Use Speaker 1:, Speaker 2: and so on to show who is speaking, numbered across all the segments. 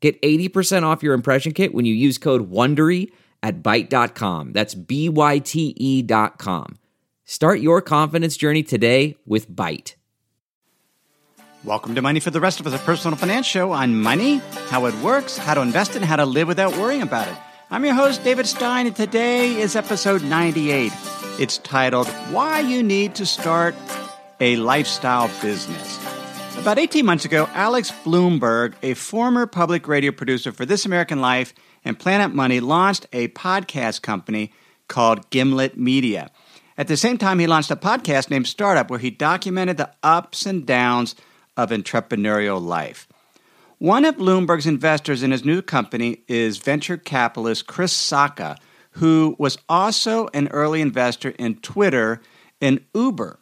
Speaker 1: Get 80% off your impression kit when you use code WONDERY at Byte.com. That's B-Y-T-E dot com. Start your confidence journey today with Byte.
Speaker 2: Welcome to Money for the Rest of Us, a personal finance show on money, how it works, how to invest, and how to live without worrying about it. I'm your host, David Stein, and today is episode 98. It's titled, Why You Need to Start a Lifestyle Business. About 18 months ago, Alex Blumberg, a former public radio producer for This American Life and Planet Money, launched a podcast company called Gimlet Media. At the same time, he launched a podcast named Startup, where he documented the ups and downs of entrepreneurial life. One of Blumberg's investors in his new company is venture capitalist Chris Sacca, who was also an early investor in Twitter and Uber.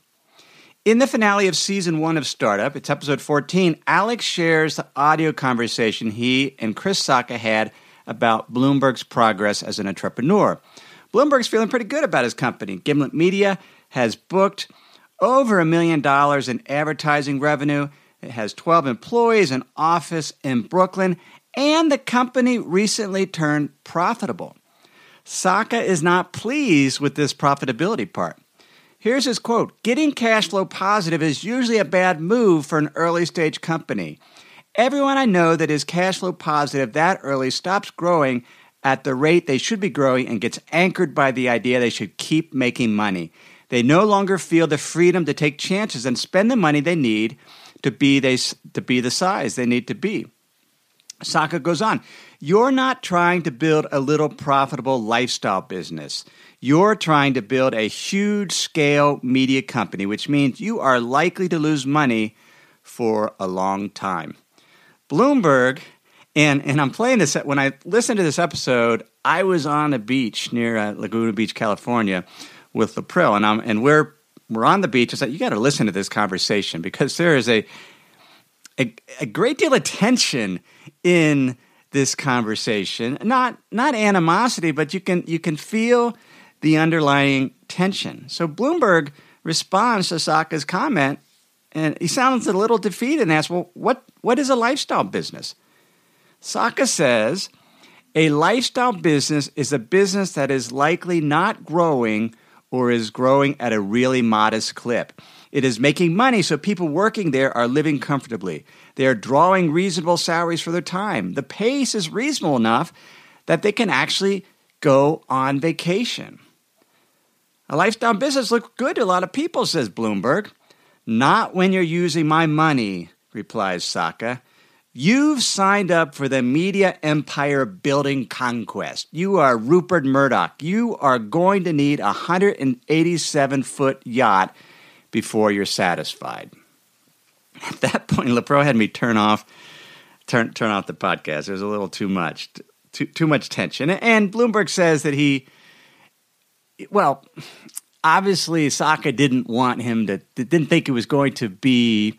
Speaker 2: In the finale of season one of Startup, it's episode 14, Alex shares the audio conversation he and Chris Sacca had about Blumberg's progress as an entrepreneur. Blumberg's feeling pretty good about his company. Gimlet Media has booked over a million dollars in advertising revenue. It has 12 employees, an office in Brooklyn, and the company recently turned profitable. Sacca is not pleased with this profitability part. Here's his quote Getting cash flow positive is usually a bad move for an early stage company. Everyone I know that is cash flow positive that early stops growing at the rate they should be growing and gets anchored by the idea they should keep making money. They no longer feel the freedom to take chances and spend the money they need to be, they, to be the size they need to be. Sacca goes on, You're not trying to build a little profitable lifestyle business. You're trying to build a huge scale media company, which means you are likely to lose money for a long time. Blumberg, and and I'm playing this when I listened to this episode. I was on a beach near uh, Laguna Beach, California, with Lapril, and I'm and we're we're on the beach. I said, you got to listen to this conversation because there is a, a a great deal of tension in this conversation. Not not animosity, but you can you can feel the underlying tension. So Blumberg responds to Sacca's comment, and he sounds a little defeated and asks, "Well, what what is a lifestyle business?" Sacca says a lifestyle business is a business that is likely not growing or is growing at a really modest clip. It is making money, so people working there are living comfortably. They are drawing reasonable salaries for their time. The pace is reasonable enough that they can actually go on vacation. A lifestyle business looks good to a lot of people, says Blumberg. Not when you're using my money, replies Sacca. You've signed up for the media empire building conquest. You are Rupert Murdoch. You are going to need a 187 foot yacht before you're satisfied. At that point, Lapril had me turn off turn turn off the podcast. There was a little too much too too much tension. And Blumberg says that he well, obviously Sacca didn't want him to didn't think it was going to be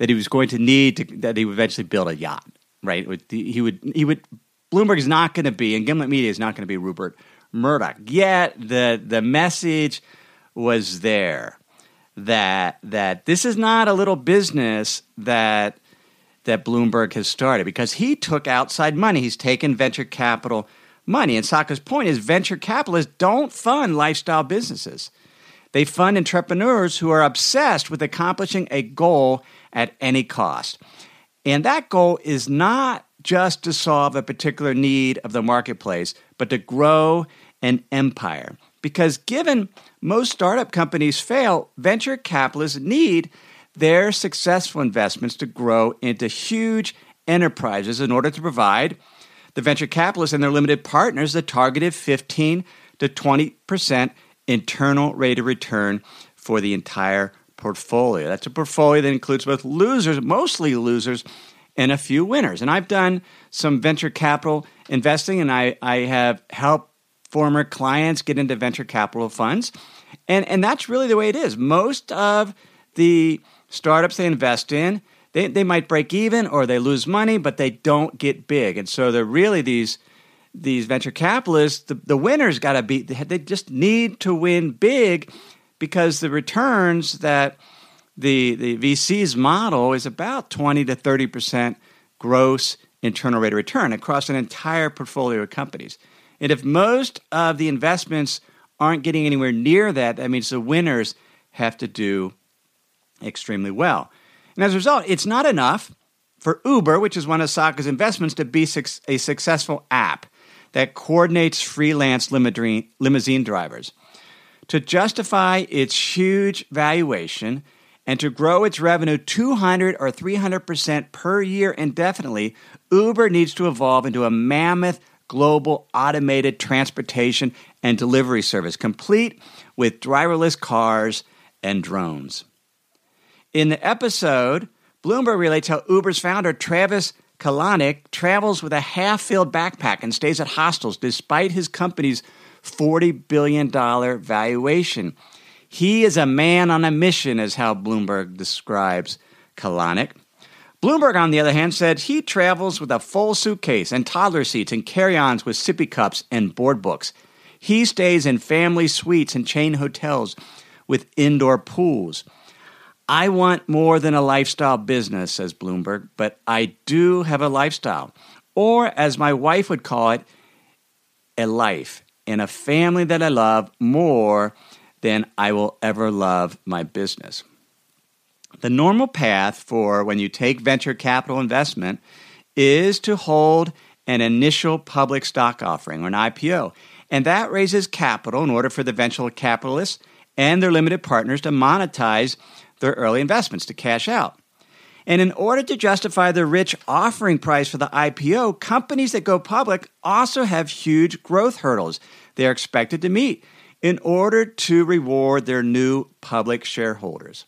Speaker 2: that he was going to need to, that he would eventually build a yacht, right? He would, he would, Blumberg is not going to be, and Gimlet Media is not going to be Rupert Murdoch. Yet the, the message was there that, that this is not a little business that, that Blumberg has started because he took outside money. He's taken venture capital money. And Sacca's point is venture capitalists don't fund lifestyle businesses. They fund entrepreneurs who are obsessed with accomplishing a goal at any cost. And that goal is not just to solve a particular need of the marketplace, but to grow an empire. Because given most startup companies fail, venture capitalists need their successful investments to grow into huge enterprises in order to provide the venture capitalists and their limited partners the targeted 15 to 20% internal rate of return for the entire portfolio. That's a portfolio that includes both losers, mostly losers, and a few winners. And I've done some venture capital investing, and I, I have helped former clients get into venture capital funds. And, and that's really the way it is. Most of the startups they invest in, they, they might break even or they lose money, but they don't get big. And so they're really these these venture capitalists, the, the winners got to be, they just need to win big because the returns that the, the VC's model is about 20 to 30% gross internal rate of return across an entire portfolio of companies. And if most of the investments aren't getting anywhere near that, that means the winners have to do extremely well. And as a result, it's not enough for Uber, which is one of Sacca's investments, to be a successful app that coordinates freelance limousine drivers. To justify its huge valuation and to grow its revenue 200 or 300% per year indefinitely, Uber needs to evolve into a mammoth global automated transportation and delivery service, complete with driverless cars and drones. In the episode, Blumberg relates how Uber's founder, Travis Kalanick, travels with a half filled backpack and stays at hostels despite his company's $40 billion valuation. He is a man on a mission, is how Blumberg describes Kalanick. Blumberg, on the other hand, said he travels with a full suitcase and toddler seats and carry ons with sippy cups and board books. He stays in family suites and chain hotels with indoor pools. I want more than a lifestyle business, says Blumberg, but I do have a lifestyle. Or, as my wife would call it, a life and a family that I love more than I will ever love my business. The normal path for when you take venture capital investment is to hold an initial public stock offering or an IPO. And that raises capital in order for the venture capitalists and their limited partners to monetize their early investments, to cash out. And in order to justify the rich offering price for the IPO, companies that go public also have huge growth hurdles they are expected to meet in order to reward their new public shareholders.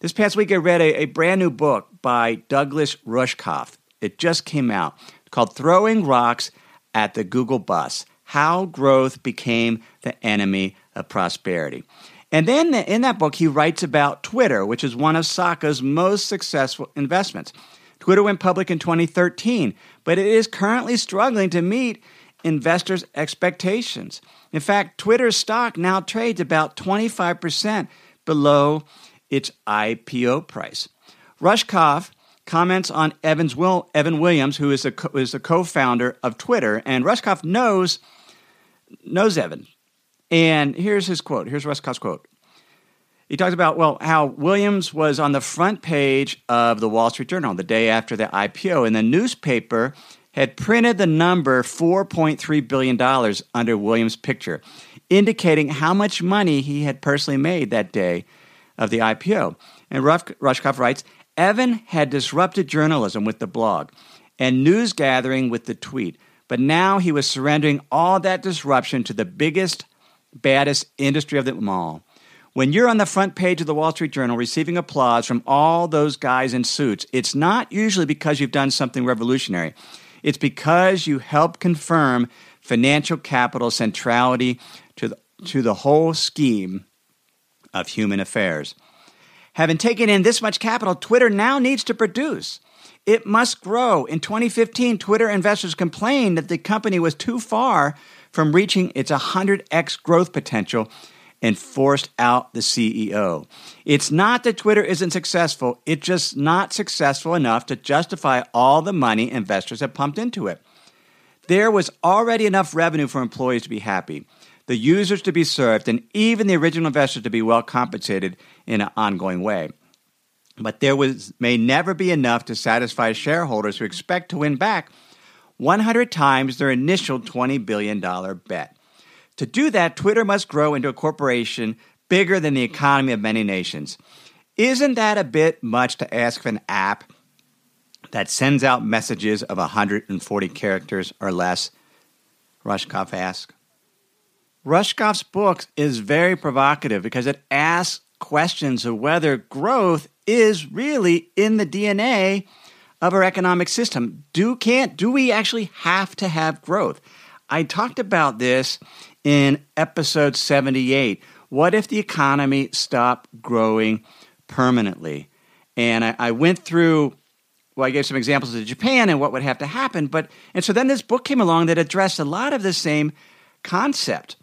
Speaker 2: This past week, I read a, a brand new book by Douglas Rushkoff. It just came out called Throwing Rocks at the Google Bus How Growth Became the Enemy of Prosperity. And then in that book, he writes about Twitter, which is one of Sacca's most successful investments. Twitter went public in 2013, but it is currently struggling to meet investors' expectations. In fact, Twitter's stock now trades about 25% below its IPO price. Rushkoff comments on Evans Will, Evan Williams, who is a, is a co-founder of Twitter, and Rushkoff knows knows Evan. And here's his quote. Here's Westcott's quote. He talks about well how Williams was on the front page of the Wall Street Journal the day after the IPO, and the newspaper had printed the number $4.3 billion under Williams' picture, indicating how much money he had personally made that day of the IPO. And Rushkoff writes Evan had disrupted journalism with the blog and news gathering with the tweet, but now he was surrendering all that disruption to the biggest, baddest industry of them all. When you're on the front page of the Wall Street Journal receiving applause from all those guys in suits, it's not usually because you've done something revolutionary. It's because you help confirm financial capital centrality to the, to the whole scheme of human affairs. Having taken in this much capital, Twitter now needs to produce. It must grow. In 2015, Twitter investors complained that the company was too far from reaching its 100x growth potential and forced out the CEO. It's not that Twitter isn't successful, it's just not successful enough to justify all the money investors have pumped into it. There was already enough revenue for employees to be happy, the users to be served, and even the original investors to be well compensated in an ongoing way. But there was, may never be enough to satisfy shareholders who expect to win back 100 times their initial $20 billion bet. To do that, Twitter must grow into a corporation bigger than the economy of many nations. Isn't that a bit much to ask of an app that sends out messages of 140 characters or less? Rushkoff asked. Rushkoff's book is very provocative because it asks questions of whether growth is really in the DNA of our economic system. Do can't do we actually have to have growth? I talked about this in episode 78. What if the economy stopped growing permanently? And I, I went through well, I gave some examples of Japan and what would have to happen. But and so then this book came along that addressed a lot of the same concept.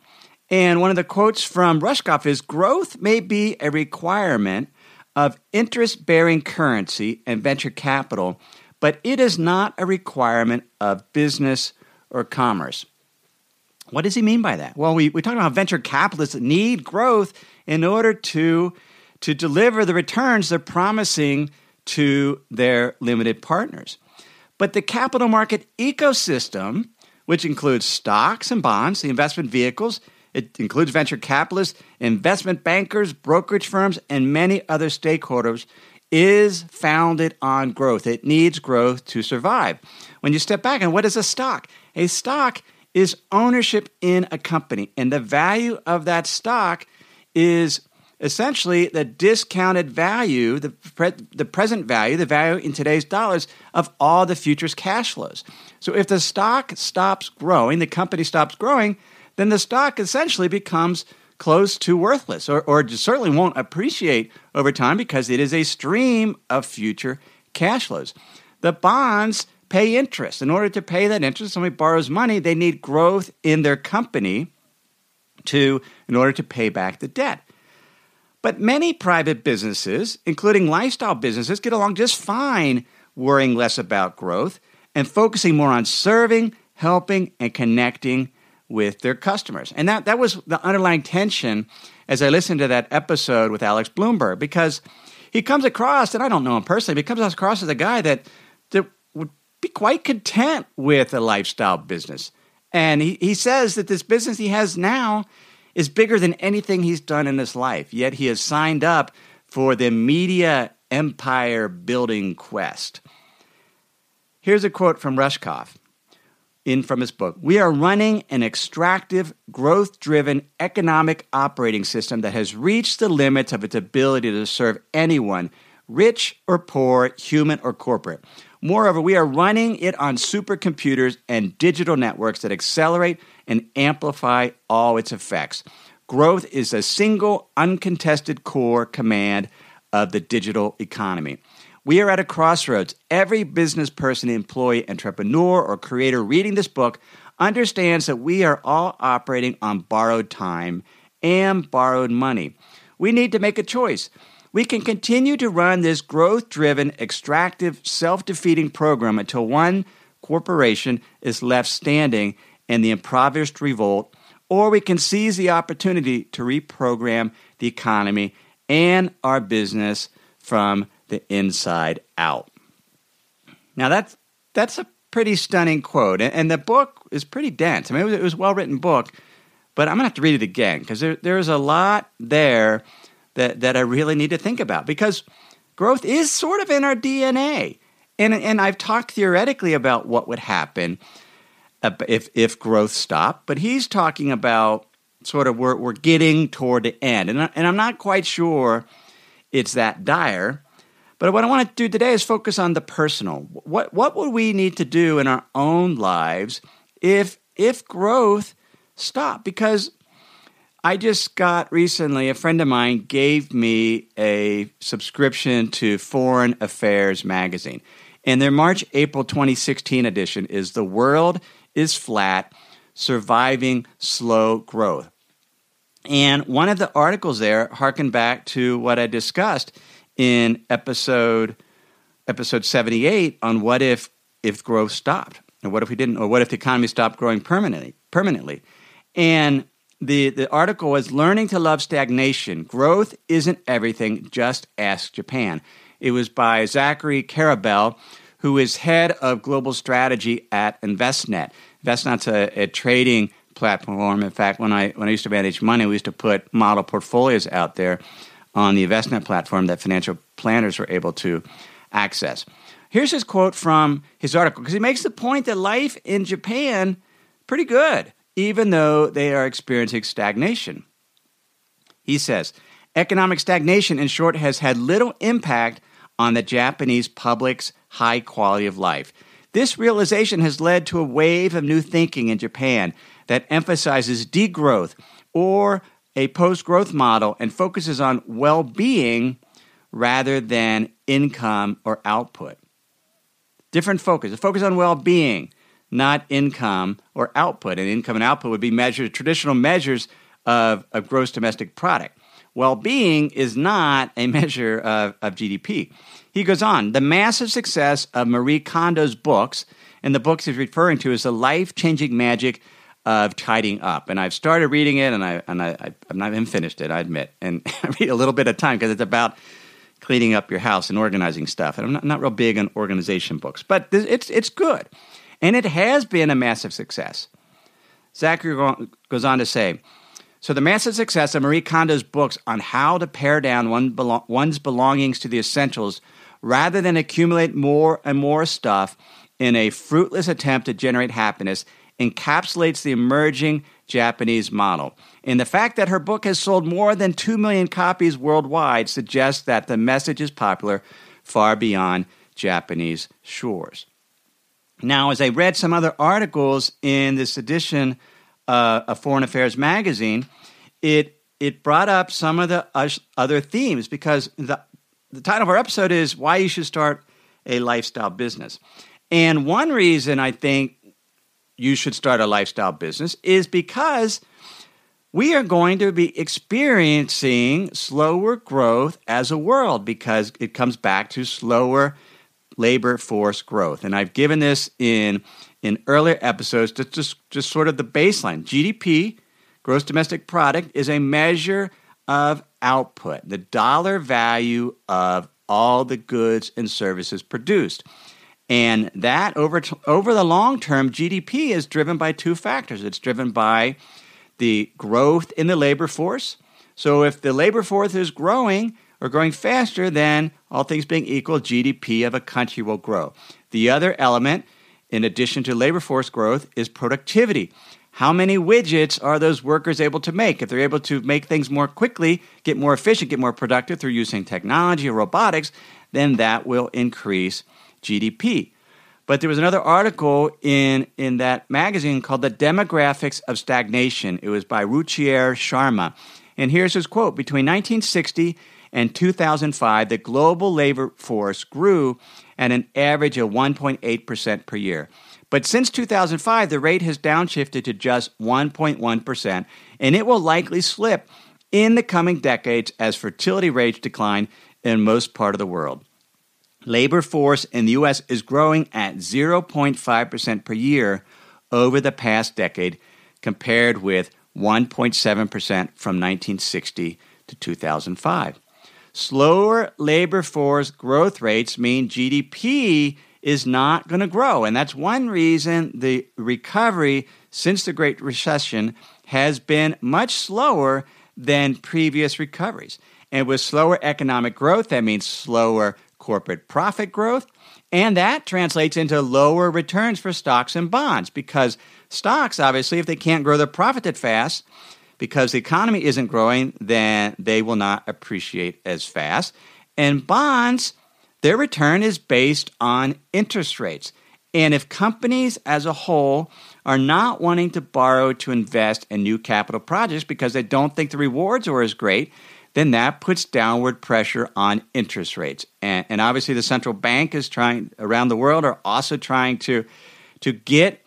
Speaker 2: And one of the quotes from Rushkoff is growth may be a requirement of interest bearing currency and venture capital, but it is not a requirement of business or commerce. What does he mean by that? Well, we, we talk about venture capitalists need growth in order to, to deliver the returns they're promising to their limited partners. But the capital market ecosystem, which includes stocks and bonds, the investment vehicles, it includes venture capitalists, investment bankers, brokerage firms, and many other stakeholders, is founded on growth. It needs growth to survive. When you step back, and what is a stock? A stock is ownership in a company, and the value of that stock is essentially the discounted value, the, pre- the present value, the value in today's dollars of all the future's cash flows. So if the stock stops growing, the company stops growing, then the stock essentially becomes close to worthless or, or certainly won't appreciate over time because it is a stream of future cash flows. The bonds pay interest. In order to pay that interest, somebody borrows money, they need growth in their company to in order to pay back the debt. But many private businesses, including lifestyle businesses, get along just fine worrying less about growth and focusing more on serving, helping, and connecting with their customers. And that, that was the underlying tension as I listened to that episode with Alex Blumberg because he comes across, and I don't know him personally, but he comes across as a guy that, that would be quite content with a lifestyle business. And he, he says that this business he has now is bigger than anything he's done in his life, yet he has signed up for the media empire building quest. Here's a quote from Rushkoff in from his book. We are running an extractive, growth driven economic operating system that has reached the limits of its ability to serve anyone, rich or poor, human or corporate. Moreover, we are running it on supercomputers and digital networks that accelerate and amplify all its effects. Growth is a single, uncontested core command of the digital economy. We are at a crossroads. Every business person, employee, entrepreneur, or creator reading this book understands that we are all operating on borrowed time and borrowed money. We need to make a choice. We can continue to run this growth driven, extractive, self defeating program until one corporation is left standing in the impoverished revolt, or we can seize the opportunity to reprogram the economy and our business from the inside out. Now that's that's a pretty stunning quote, and the book is pretty dense. I mean, it was, it was a well written book, but I'm gonna have to read it again because there, there's a lot there that that I really need to think about because growth is sort of in our DNA, and and I've talked theoretically about what would happen if if growth stopped, but he's talking about sort of we're we're getting toward the end, and and I'm not quite sure it's that dire. But what I want to do today is focus on the personal. What what would we need to do in our own lives if if growth stopped? Because I just got recently a friend of mine gave me a subscription to Foreign Affairs magazine. And their March April 2016 edition is The World is flat, surviving slow growth. And one of the articles there harkened back to what I discussed in episode episode 78 on what if if growth stopped? Or what if we didn't or what if the economy stopped growing permanently permanently? And the, the article was learning to love stagnation. Growth isn't everything just ask japan. It was by zachary Karabell who is head of global strategy at Envestnet. Envestnet's a, a trading platform. In fact, when I when I used to manage money, we used to put model portfolios out there on the Envestnet platform that financial planners were able to access. Here's his quote from his article because he makes the point that life in Japan pretty good, even though they are experiencing stagnation. He says, economic stagnation, in short, has had little impact on the Japanese public's high quality of life. This realization has led to a wave of new thinking in Japan that emphasizes degrowth or a post growth model and focuses on well being rather than income or output. Different focus. A focus on well being, not income or output. And income and output would be measured, traditional measures of, of gross domestic product. Well being is not a measure of, of GDP. He goes on the massive success of Marie Kondo's books, and the books he's referring to is the life changing magic of tidying up. And I've started reading it, and I and I, I have not even finished it. I admit, and I read a little bit a time because it's about cleaning up your house and organizing stuff. And I'm not, not real big on organization books, but it's it's good, and it has been a massive success. Zachary goes on to say. So, the massive success of Marie Kondo's books on how to pare down one belo- one's belongings to the essentials rather than accumulate more and more stuff in a fruitless attempt to generate happiness encapsulates the emerging Japanese model. And the fact that her book has sold more than 2 million copies worldwide suggests that the message is popular far beyond Japanese shores. Now, as I read some other articles in this edition uh, of Foreign Affairs magazine, it it brought up some of the other themes because the the title of our episode is why you should start a lifestyle business. And one reason I think you should start a lifestyle business is because we are going to be experiencing slower growth as a world because it comes back to slower labor force growth. And I've given this in in earlier episodes just just, just sort of the baseline. GDP, gross domestic product is a measure of output, the dollar value of all the goods and services produced. And that over, t- over the long term, GDP is driven by two factors. It's driven by the growth in the labor force. So if the labor force is growing or growing faster, then all things being equal, GDP of a country will grow. The other element, in addition to labor force growth, is productivity. How many widgets are those workers able to make? If they're able to make things more quickly, get more efficient, get more productive through using technology or robotics, then that will increase GDP. But there was another article in, in that magazine called The Demographics of Stagnation. It was by Ruchir Sharma. And here's his quote Between 1960 and 2005, the global labor force grew at an average of 1.8% per year. But since 2005, the rate has downshifted to just 1.1%, and it will likely slip in the coming decades as fertility rates decline in most part of the world. Labor force in the U.S. is growing at 0.5% per year over the past decade, compared with 1.7% from 1960 to 2005. Slower labor force growth rates mean GDP is not going to grow. And that's one reason the recovery since the Great Recession has been much slower than previous recoveries. And with slower economic growth, that means slower corporate profit growth. And that translates into lower returns for stocks and bonds because stocks, obviously, if they can't grow their profit that fast, because the economy isn't growing, then they will not appreciate as fast. And bonds, their return is based on interest rates. And if companies as a whole are not wanting to borrow to invest in new capital projects because they don't think the rewards are as great, then that puts downward pressure on interest rates. And, and obviously, the central bank is trying around the world are also trying to to get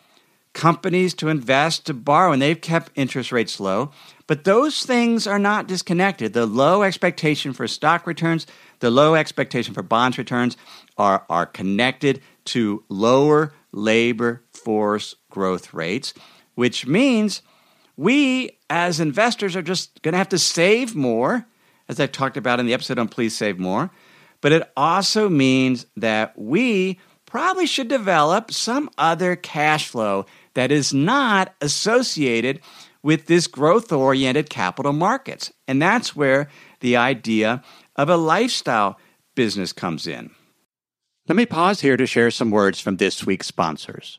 Speaker 2: companies to invest to borrow, and they've kept interest rates low. But those things are not disconnected. The low expectation for stock returns, the low expectation for bonds returns are, are connected to lower labor force growth rates, which means we as investors are just going to have to save more as I've talked about in the episode on Please Save More. But it also means that we probably should develop some other cash flow that is not associated with this growth oriented capital markets. And that's where the idea of a lifestyle business comes in. Let me pause here to share some words from this week's sponsors.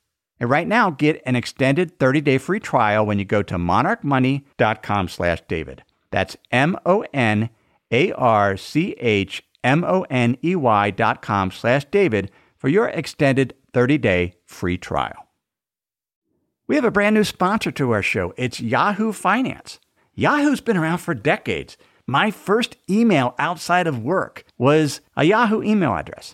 Speaker 2: And right now, get an extended 30-day free trial when you go to monarchmoney.com slash David. That's M-O-N a R C H M O N E Y dot com slash David for your extended 30 day free trial. We have a brand new sponsor to our show. It's Yahoo Finance. Yahoo's been around for decades. My first email outside of work was a Yahoo email address.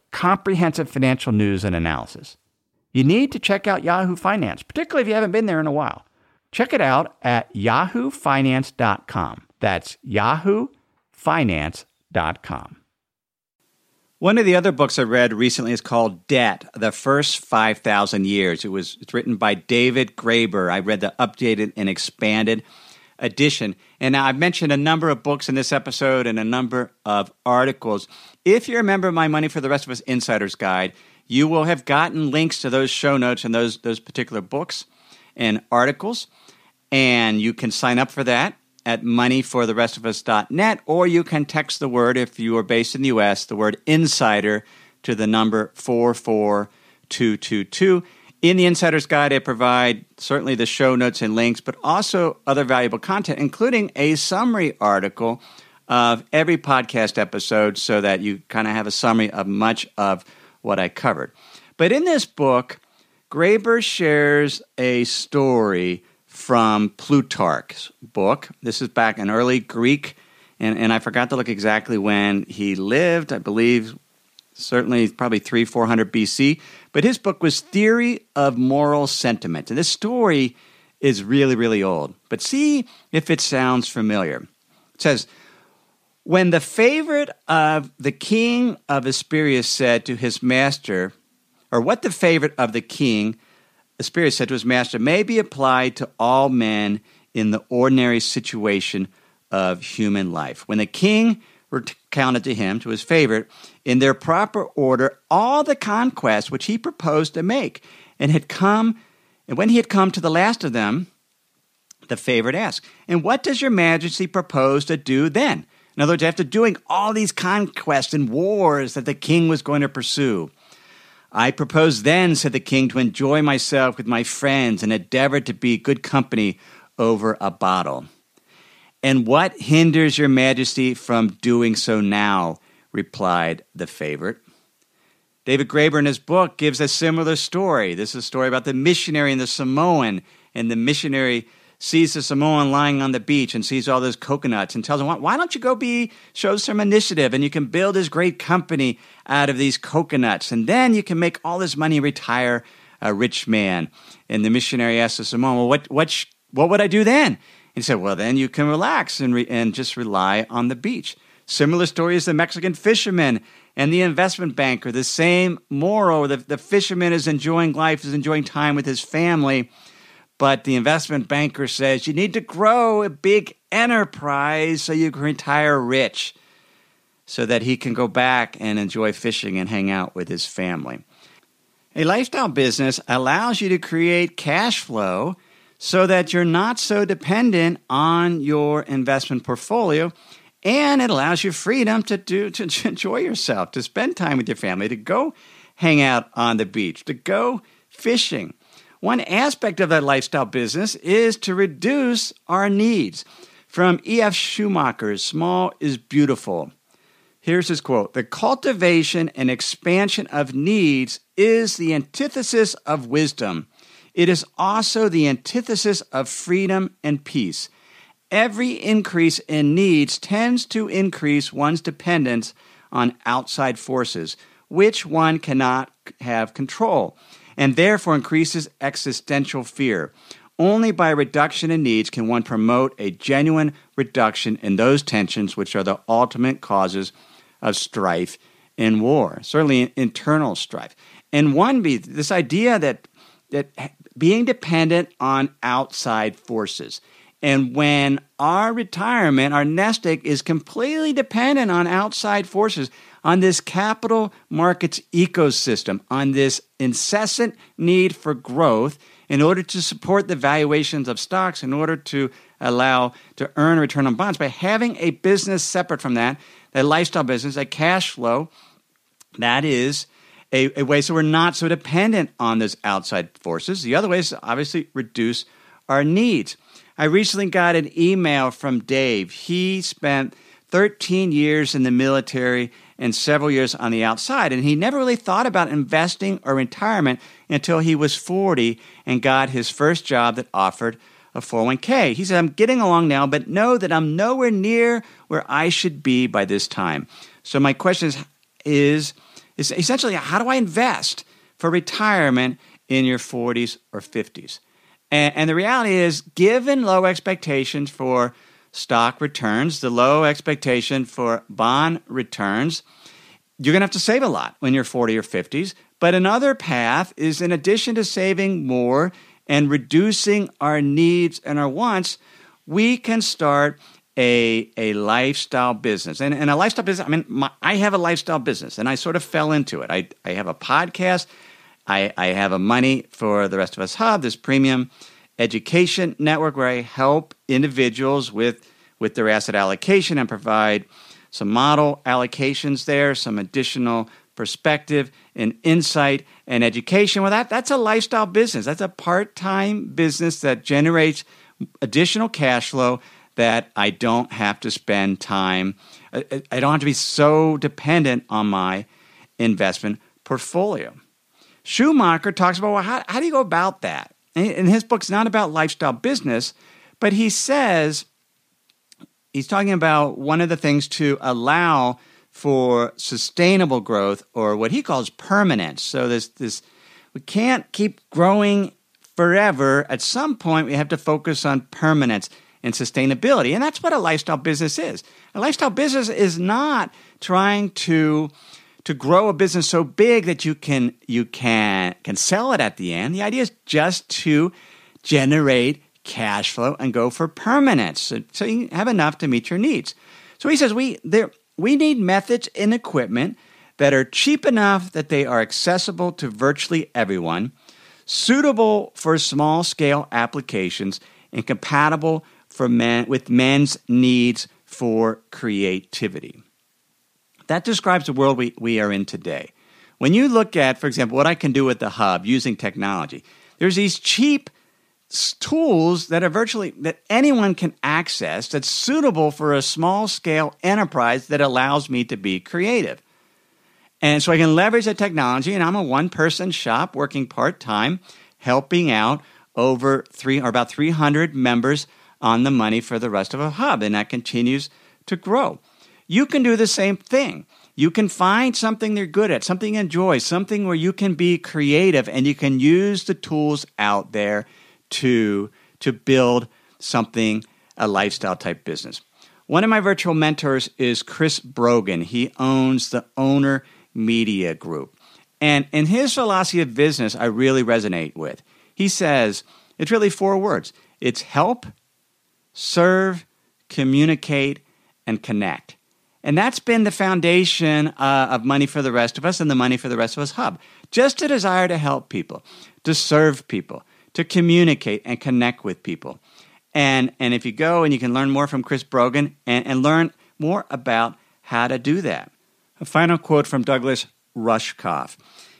Speaker 2: comprehensive financial news and analysis. You need to check out Yahoo Finance, particularly if you haven't been there in a while. Check it out at yahoofinance.com. That's yahoofinance.com. One of the other books I read recently is called Debt: The First 5000 Years. It was it's written by David Graeber. I read the updated and expanded edition. And now I've mentioned a number of books in this episode and a number of articles. If you're a member of my Money for the Rest of Us Insiders Guide, you will have gotten links to those show notes and those those particular books and articles. And you can sign up for that at moneyfortherestofus.net, or you can text the word, if you are based in the US, the word insider to the number 44222. In the Insider's Guide, I provide certainly the show notes and links, but also other valuable content, including a summary article of every podcast episode so that you kind of have a summary of much of what I covered. But in this book, Graeber shares a story from Plutarch's book. This is back in early Greek, and, and I forgot to look exactly when he lived. I believe certainly probably three, four hundred BC. But his book was Theory of Moral Sentiment. And this story is really, really old. But see if it sounds familiar. It says, When the favorite of the king of Asperia said to his master, or what the favorite of the king Asperia said to his master, may be applied to all men in the ordinary situation of human life. When the king recounted to him, to his favorite, in their proper order, all the conquests which he proposed to make, and had come, and when he had come to the last of them, the favorite asked, And what does your majesty propose to do then? In other words, after doing all these conquests and wars that the king was going to pursue, I propose then, said the king, to enjoy myself with my friends and endeavor to be good company over a bottle. And what hinders your majesty from doing so now? replied the favorite. David Graeber in his book gives a similar story. This is a story about the missionary and the Samoan, and the missionary sees the Samoan lying on the beach and sees all those coconuts and tells him, why don't you go be, show some initiative and you can build this great company out of these coconuts. And then you can make all this money, retire a rich man. And the missionary asks the Samoan, well, what, what, what would I do then? He said, well, then you can relax and, re- and just rely on the beach. Similar story is the Mexican fisherman and the investment banker. The same moral. The, the fisherman is enjoying life, is enjoying time with his family. But the investment banker says you need to grow a big enterprise so you can retire rich so that he can go back and enjoy fishing and hang out with his family. A lifestyle business allows you to create cash flow so that you're not so dependent on your investment portfolio and it allows you freedom to do to enjoy yourself, to spend time with your family, to go hang out on the beach, to go fishing. One aspect of that lifestyle business is to reduce our needs. From E.F. Schumacher's Small is Beautiful. Here's his quote The cultivation and expansion of needs is the antithesis of wisdom. It is also the antithesis of freedom and peace. Every increase in needs tends to increase one's dependence on outside forces, which one cannot have control, and therefore increases existential fear. Only by reduction in needs can one promote a genuine reduction in those tensions which are the ultimate causes of strife and war, certainly internal strife. And one be this idea that that being dependent on outside forces. And when our retirement, our nest egg, is completely dependent on outside forces, on this capital markets ecosystem, on this incessant need for growth in order to support the valuations of stocks, in order to allow to earn a return on bonds, by having a business separate from that, a lifestyle business, a cash flow, that is a, a way so we're not so dependent on those outside forces. The other way is obviously reduce our needs. I recently got an email from Dave. He spent 13 years in the military and several years on the outside, and he never really thought about investing or retirement until he was 40 and got his first job that offered a 401k. He said, I'm getting along now, but know that I'm nowhere near where I should be by this time. So, my question is, is is essentially how do I invest for retirement in your 40s or 50s? And, and the reality is, given low expectations for stock returns, the low expectation for bond returns, you're going to have to save a lot when you're 40 or 50s. But another path is in addition to saving more and reducing our needs and our wants, we can start a, a lifestyle business. And, and a lifestyle business, I mean, my, I have a lifestyle business and I sort of fell into it. I, I have a podcast, I, I have a money for the rest of us hub, this premium education network where I help individuals with, with their asset allocation and provide some model allocations there, some additional perspective and insight and education. Well, that, that's a lifestyle business. That's a part time business that generates additional cash flow that I don't have to spend time, I don't have to be so dependent on my investment portfolio. Schumacher talks about well, how, how do you go about that? And his book's not about lifestyle business, but he says he's talking about one of the things to allow for sustainable growth or what he calls permanence. So this this we can't keep growing forever. At some point we have to focus on permanence and sustainability. And that's what a lifestyle business is. A lifestyle business is not trying to to grow a business so big that you can you can can sell it at the end. The idea is just to generate cash flow and go for permanence, so, so you have enough to meet your needs. So he says we there we need methods and equipment that are cheap enough that they are accessible to virtually everyone, suitable for small scale applications, and compatible for men with men's needs for creativity. That describes the world we, we are in today. When you look at, for example, what I can do with the hub using technology, there's these cheap tools that are virtually that anyone can access that's suitable for a small scale enterprise that allows me to be creative. And so I can leverage the technology and I'm a one person shop working part time helping out over 3 or about 300 members on the money for the rest of a hub, and that continues to grow. You can do the same thing. You can find something they're good at, something you enjoy, something where you can be creative and you can use the tools out there to, to build something, a lifestyle type business. One of my virtual mentors is Chris Brogan. He owns the Owner Media Group. And in his philosophy of business, I really resonate with. He says it's really four words it's help, serve, communicate, and connect. And that's been the foundation uh, of Money for the Rest of Us and the Money for the Rest of Us Hub. Just a desire to help people, to serve people, to communicate and connect with people. And, and if you go and you can learn more from Chris Brogan and, and learn more about how to do that. A final quote from Douglas Rushkoff.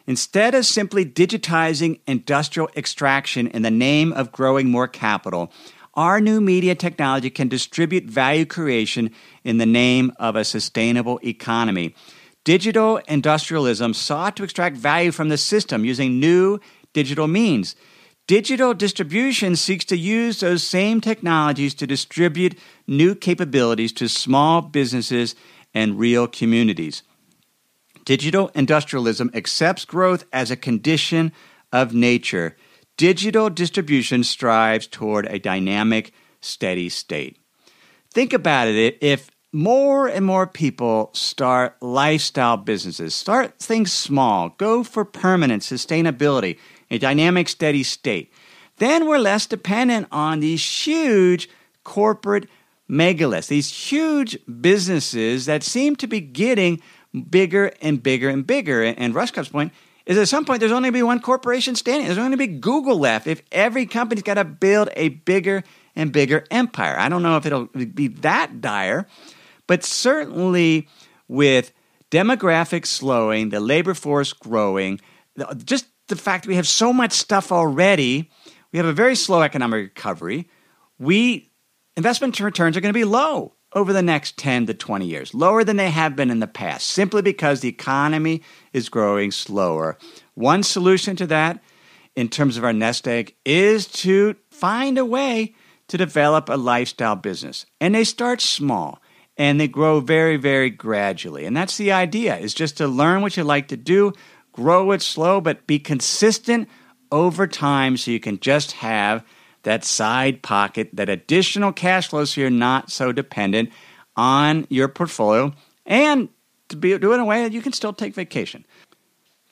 Speaker 2: Instead of simply digitizing industrial extraction in the name of growing more capital, our new media technology can distribute value creation in the name of a sustainable economy. Digital industrialism sought to extract value from the system using new digital means. Digital distribution seeks to use those same technologies to distribute new capabilities to small businesses and real communities. Digital industrialism accepts growth as a condition of nature. Digital distribution strives toward a dynamic, steady state. Think about it. If more and more people start lifestyle businesses, start things small, go for permanent sustainability, a dynamic, steady state, then we're less dependent on these huge corporate megaliths, these huge businesses that seem to be getting bigger and bigger and bigger. And Rushkoff's point is at some point there's only going to be one corporation standing. There's only going to be Google left if every company's got to build a bigger and bigger empire. I don't know if it'll be that dire, but certainly with demographics slowing, the labor force growing, just the fact we have so much stuff already, we have a very slow economic recovery. We investment returns are going to be low over the next 10 to 20 years, lower than they have been in the past, simply because the economy is growing slower. One solution to that, in terms of our nest egg, is to find a way to develop a lifestyle business. And they start small and they grow very, very gradually. And that's the idea, is just to learn what you like to do, grow it slow, but be consistent over time so you can just have that side pocket, that additional cash flow so you're not so dependent on your portfolio and to be, do it in a way that you can still take vacation.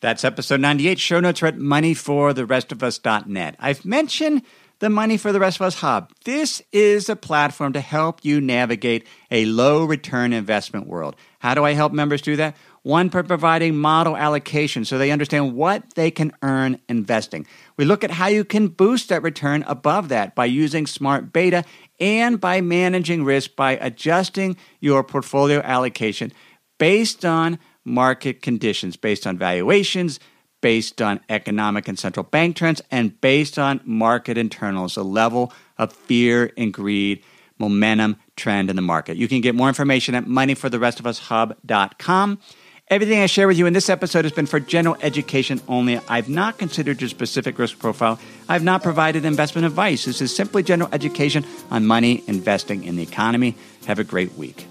Speaker 2: That's episode 98. Show notes are at moneyfortherestofus.net. I've mentioned the Money for the Rest of Us Hub. This is a platform to help you navigate a low return investment world. How do I help members do that? One, by providing model allocation so they understand what they can earn investing. We look at how you can boost that return above that by using smart beta and by managing risk by adjusting your portfolio allocation based on market conditions, based on valuations, based on economic and central bank trends, and based on market internals, the level of fear and greed, momentum, trend in the market. You can get more information at moneyfortherestofus.hub.com. Everything I share with you in this episode has been for general education only. I've not considered your specific risk profile. I've not provided investment advice. This is simply general education on money, investing, in the economy. Have a great week.